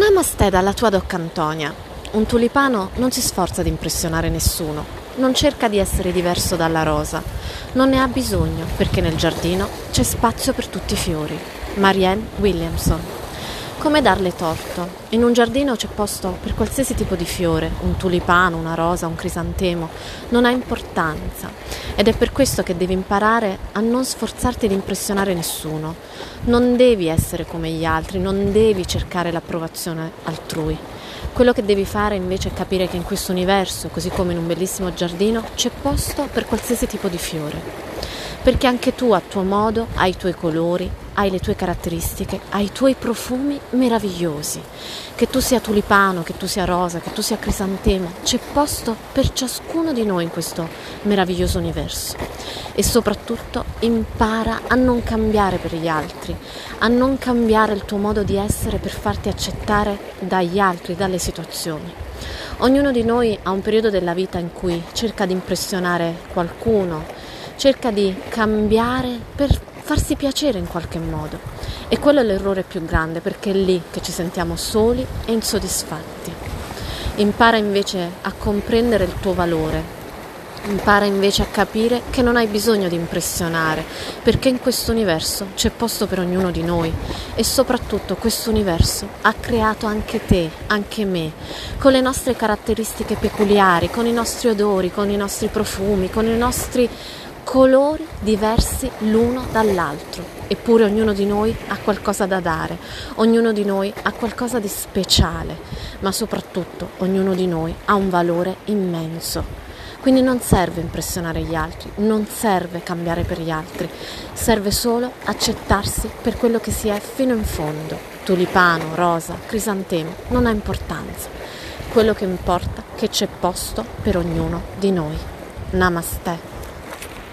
Namaste dalla tua Doc Antonia. Un tulipano non si sforza di impressionare nessuno, non cerca di essere diverso dalla rosa, non ne ha bisogno perché nel giardino c'è spazio per tutti i fiori. Marianne Williamson. Come darle torto? In un giardino c'è posto per qualsiasi tipo di fiore, un tulipano, una rosa, un crisantemo, non ha importanza ed è per questo che devi imparare a non sforzarti di impressionare nessuno. Non devi essere come gli altri, non devi cercare l'approvazione altrui. Quello che devi fare invece è capire che in questo universo, così come in un bellissimo giardino, c'è posto per qualsiasi tipo di fiore perché anche tu a tuo modo hai i tuoi colori, hai le tue caratteristiche, hai i tuoi profumi meravigliosi. Che tu sia tulipano, che tu sia rosa, che tu sia crisantemo, c'è posto per ciascuno di noi in questo meraviglioso universo. E soprattutto impara a non cambiare per gli altri, a non cambiare il tuo modo di essere per farti accettare dagli altri, dalle situazioni. Ognuno di noi ha un periodo della vita in cui cerca di impressionare qualcuno, cerca di cambiare per farsi piacere in qualche modo. E quello è l'errore più grande perché è lì che ci sentiamo soli e insoddisfatti. Impara invece a comprendere il tuo valore, Impara invece a capire che non hai bisogno di impressionare, perché in questo universo c'è posto per ognuno di noi e soprattutto questo universo ha creato anche te, anche me, con le nostre caratteristiche peculiari, con i nostri odori, con i nostri profumi, con i nostri colori diversi l'uno dall'altro, eppure ognuno di noi ha qualcosa da dare, ognuno di noi ha qualcosa di speciale, ma soprattutto ognuno di noi ha un valore immenso. Quindi non serve impressionare gli altri, non serve cambiare per gli altri, serve solo accettarsi per quello che si è fino in fondo. Tulipano, rosa, crisantemo, non ha importanza. Quello che importa è che c'è posto per ognuno di noi. Namaste.